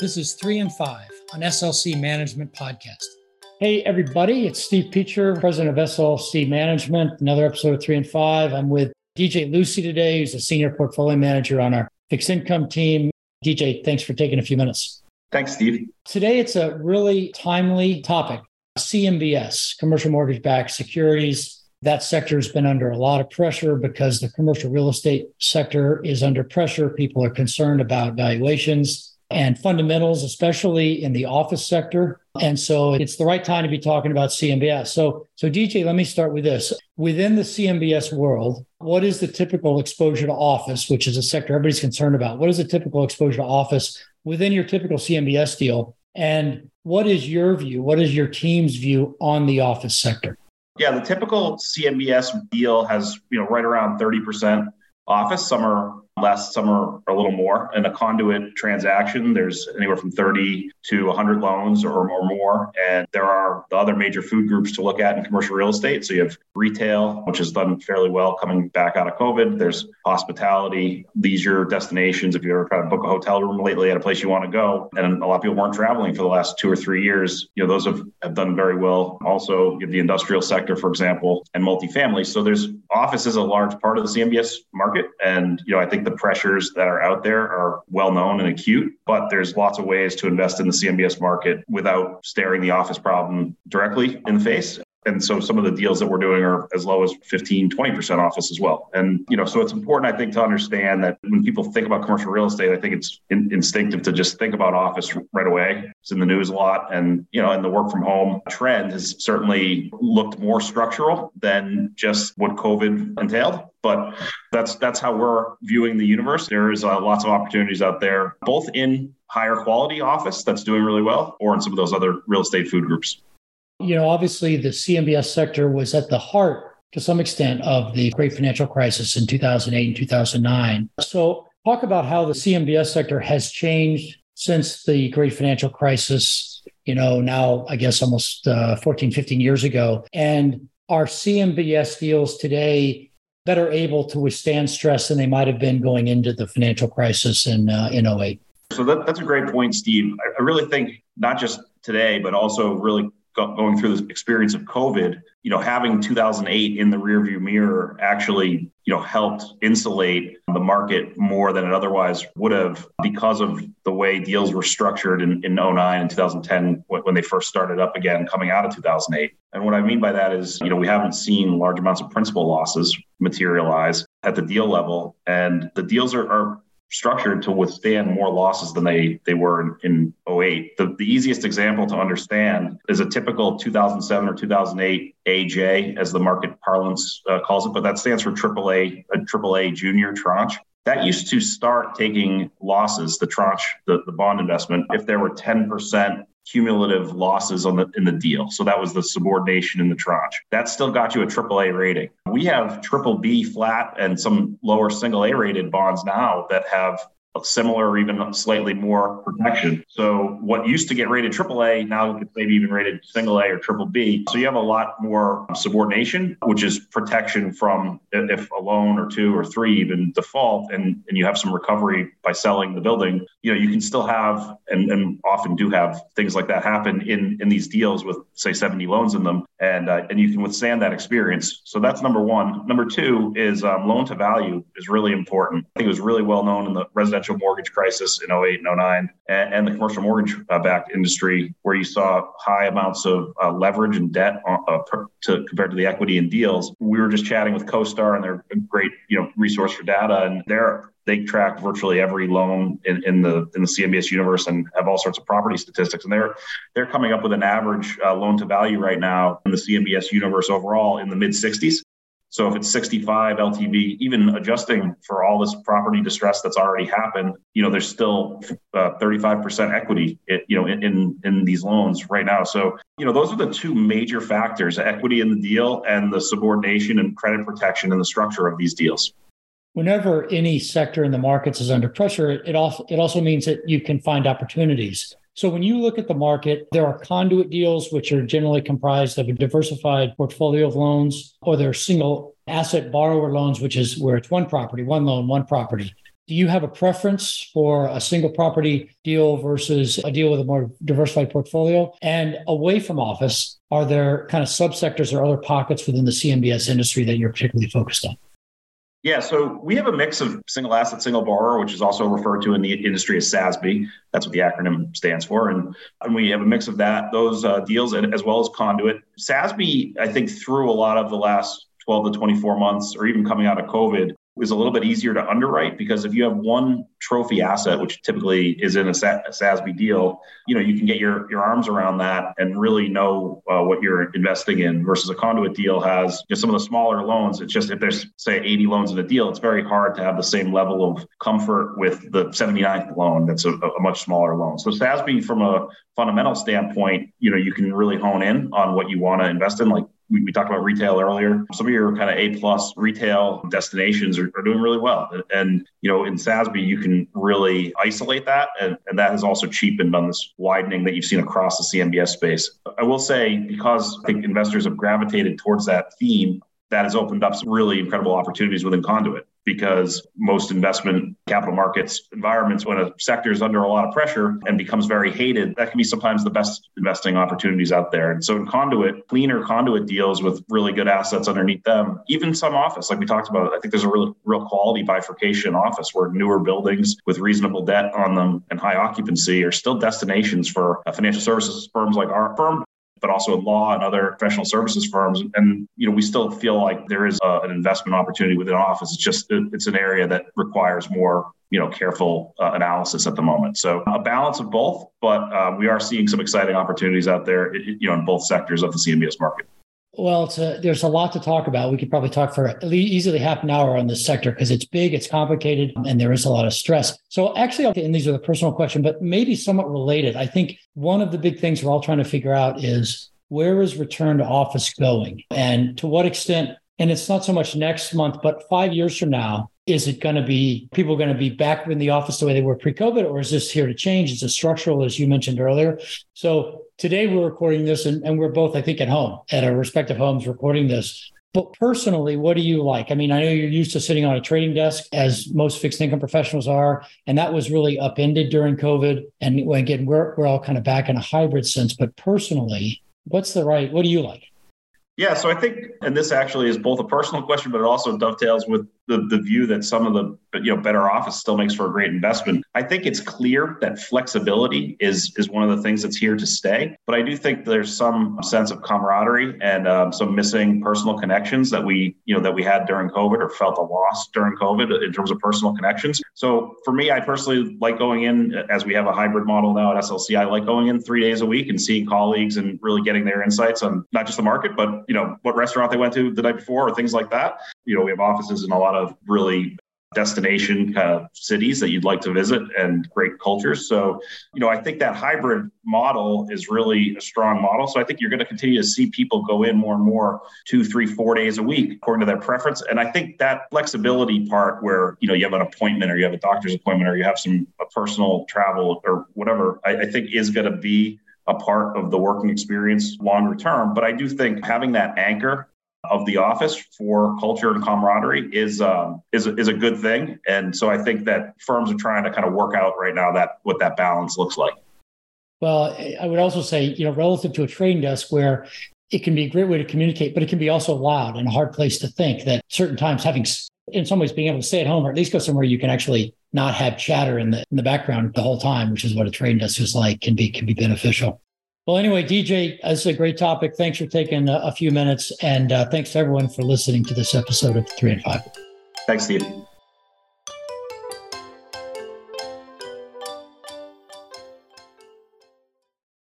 This is three and five on SLC Management Podcast. Hey, everybody, it's Steve Peacher, president of SLC Management. Another episode of three and five. I'm with DJ Lucey today, who's a senior portfolio manager on our fixed income team. DJ, thanks for taking a few minutes. Thanks, Steve. Today, it's a really timely topic CMBS, commercial mortgage backed securities. That sector has been under a lot of pressure because the commercial real estate sector is under pressure. People are concerned about valuations and fundamentals, especially in the office sector. And so it's the right time to be talking about CMBS. So, so DJ, let me start with this. Within the CMBS world, what is the typical exposure to office, which is a sector everybody's concerned about? What is the typical exposure to office within your typical CMBS deal? And what is your view? What is your team's view on the office sector? Yeah, the typical CMBS deal has, you know, right around 30% office. Some are some are a little more. In a conduit transaction, there's anywhere from 30 to 100 loans or, or more. And there are the other major food groups to look at in commercial real estate. So you have retail, which has done fairly well coming back out of COVID. There's hospitality, leisure destinations. If you ever tried to book a hotel room lately at a place you want to go, and a lot of people weren't traveling for the last two or three years, you know, those have, have done very well. Also, you have the industrial sector, for example, and multifamily. So there's office is a large part of the CMBS market. And, you know, I think the pressures that are out there are well known and acute, but there's lots of ways to invest in the CMBS market without staring the office problem directly in the face. And so some of the deals that we're doing are as low as 15, 20% office as well. And, you know, so it's important, I think, to understand that when people think about commercial real estate, I think it's in, instinctive to just think about office right away. It's in the news a lot. And, you know, and the work from home trend has certainly looked more structural than just what COVID entailed. But that's that's how we're viewing the universe. There is uh, lots of opportunities out there, both in higher quality office that's doing really well, or in some of those other real estate food groups. You know, obviously the CMBS sector was at the heart to some extent of the great financial crisis in 2008 and 2009. So, talk about how the CMBS sector has changed since the great financial crisis, you know, now I guess almost uh, 14, 15 years ago. And are CMBS deals today better able to withstand stress than they might have been going into the financial crisis in, uh, in 08? So that, that's a great point, Steve. I, I really think not just today, but also really going through this experience of COVID, you know, having 2008 in the rearview mirror actually, you know, helped insulate the market more than it otherwise would have because of the way deals were structured in, in 09 and 2010 when they first started up again coming out of 2008. And what I mean by that is, you know, we haven't seen large amounts of principal losses materialize at the deal level. And the deals are, are structured to withstand more losses than they they were in, in 08. The, the easiest example to understand is a typical 2007 or 2008 AJ, as the market parlance uh, calls it, but that stands for AAA, a AAA junior tranche. That used to start taking losses, the tranche, the, the bond investment, if there were 10% cumulative losses on the in the deal. So that was the subordination in the tranche. That still got you a triple A rating. We have triple B flat and some lower single A rated bonds now that have similar or even slightly more protection. So what used to get rated AAA now gets maybe even rated single A or triple B. So you have a lot more subordination, which is protection from if a loan or two or three even default and, and you have some recovery by selling the building, you know, you can still have and, and often do have things like that happen in, in these deals with say 70 loans in them. And, uh, and you can withstand that experience. So that's number one. Number two is um, loan to value is really important. I think it was really well known in the residential residential mortgage crisis in 08 and 09 and, and the commercial mortgage uh, backed industry where you saw high amounts of uh, leverage and debt uh, uh, per, to compared to the equity in deals. We were just chatting with CoStar and they're a great, you know, resource for data and they're they track virtually every loan in, in, the in the CMBS universe and have all sorts of property statistics. And they're they're coming up with an average uh, loan to value right now in the CMBS universe overall in the mid 60s. So if it's 65 LTV, even adjusting for all this property distress that's already happened, you know, there's still uh, 35% equity, you know, in, in these loans right now. So, you know, those are the two major factors, equity in the deal and the subordination and credit protection and the structure of these deals. Whenever any sector in the markets is under pressure, it also, it also means that you can find opportunities. So when you look at the market, there are conduit deals, which are generally comprised of a diversified portfolio of loans, or there are single asset borrower loans, which is where it's one property, one loan, one property. do you have a preference for a single property deal versus a deal with a more diversified portfolio? And away from office, are there kind of subsectors or other pockets within the CMBS industry that you're particularly focused on? Yeah, so we have a mix of single asset, single borrower, which is also referred to in the industry as SASB. That's what the acronym stands for. And, and we have a mix of that, those uh, deals, as well as conduit. SASB, I think, through a lot of the last 12 to 24 months, or even coming out of COVID, is a little bit easier to underwrite because if you have one trophy asset, which typically is in a, SASB deal, you know you can get your your arms around that and really know uh, what you're investing in. Versus a conduit deal has you know, some of the smaller loans. It's just if there's say 80 loans in a deal, it's very hard to have the same level of comfort with the 79th loan. That's a, a much smaller loan. So SASB, from a fundamental standpoint, you know you can really hone in on what you want to invest in, like we, we, talked about retail earlier. Some of your kind of A plus retail destinations are, are, doing really well. And, you know, in SASB, you can really isolate that. And, and that has also cheapened on this widening that you've seen across the CMBS space. I will say, because I think investors have gravitated towards that theme, that has opened up some really incredible opportunities within Conduit because most investment capital markets environments, when a sector is under a lot of pressure and becomes very hated, that can be sometimes the best investing opportunities out there. And so in conduit, cleaner conduit deals with really good assets underneath them, even some office, like we talked about, I think there's a real, real quality bifurcation office where newer buildings with reasonable debt on them and high occupancy are still destinations for financial services firms like our firm but also in law and other professional services firms. And you know, we still feel like there is a, an investment opportunity within office. It's just it's an area that requires more you know careful uh, analysis at the moment. So a balance of both, but uh, we are seeing some exciting opportunities out there, you know, in both sectors of the CMBS market. Well, a, there's a lot to talk about. We could probably talk for easily half an hour on this sector because it's big, it's complicated, and there is a lot of stress. So, actually, and these are the personal question, but maybe somewhat related. I think one of the big things we're all trying to figure out is where is return to office going, and to what extent. And it's not so much next month, but five years from now, is it going to be people going to be back in the office the way they were pre-COVID, or is this here to change? Is it structural, as you mentioned earlier? So today we're recording this, and, and we're both, I think, at home at our respective homes recording this. But personally, what do you like? I mean, I know you're used to sitting on a trading desk, as most fixed income professionals are, and that was really upended during COVID. And again, we're we're all kind of back in a hybrid sense. But personally, what's the right? What do you like? Yeah, so I think, and this actually is both a personal question, but it also dovetails with the, the view that some of the you know better office still makes for a great investment. I think it's clear that flexibility is is one of the things that's here to stay. But I do think there's some sense of camaraderie and um, some missing personal connections that we you know that we had during COVID or felt a loss during COVID in terms of personal connections. So for me, I personally like going in as we have a hybrid model now at SLC. I like going in three days a week and seeing colleagues and really getting their insights on not just the market, but you know what restaurant they went to the night before or things like that. You know, we have offices in a lot of really destination kind of cities that you'd like to visit and great cultures. So, you know, I think that hybrid model is really a strong model. So I think you're going to continue to see people go in more and more two, three, four days a week according to their preference. And I think that flexibility part where, you know, you have an appointment or you have a doctor's appointment or you have some personal travel or whatever, I, I think is going to be a part of the working experience longer term. But I do think having that anchor of the office for culture and camaraderie is um, is is a good thing. And so I think that firms are trying to kind of work out right now that what that balance looks like. Well, I would also say, you know, relative to a trading desk where it can be a great way to communicate, but it can be also loud and a hard place to think that certain times having in some ways being able to stay at home or at least go somewhere you can actually not have chatter in the in the background the whole time, which is what a trading desk is like, can be can be beneficial. Well, anyway, DJ, this is a great topic. Thanks for taking a, few minutes. And uh, thanks to everyone for listening to this episode of Three and Five. Thanks, Steve.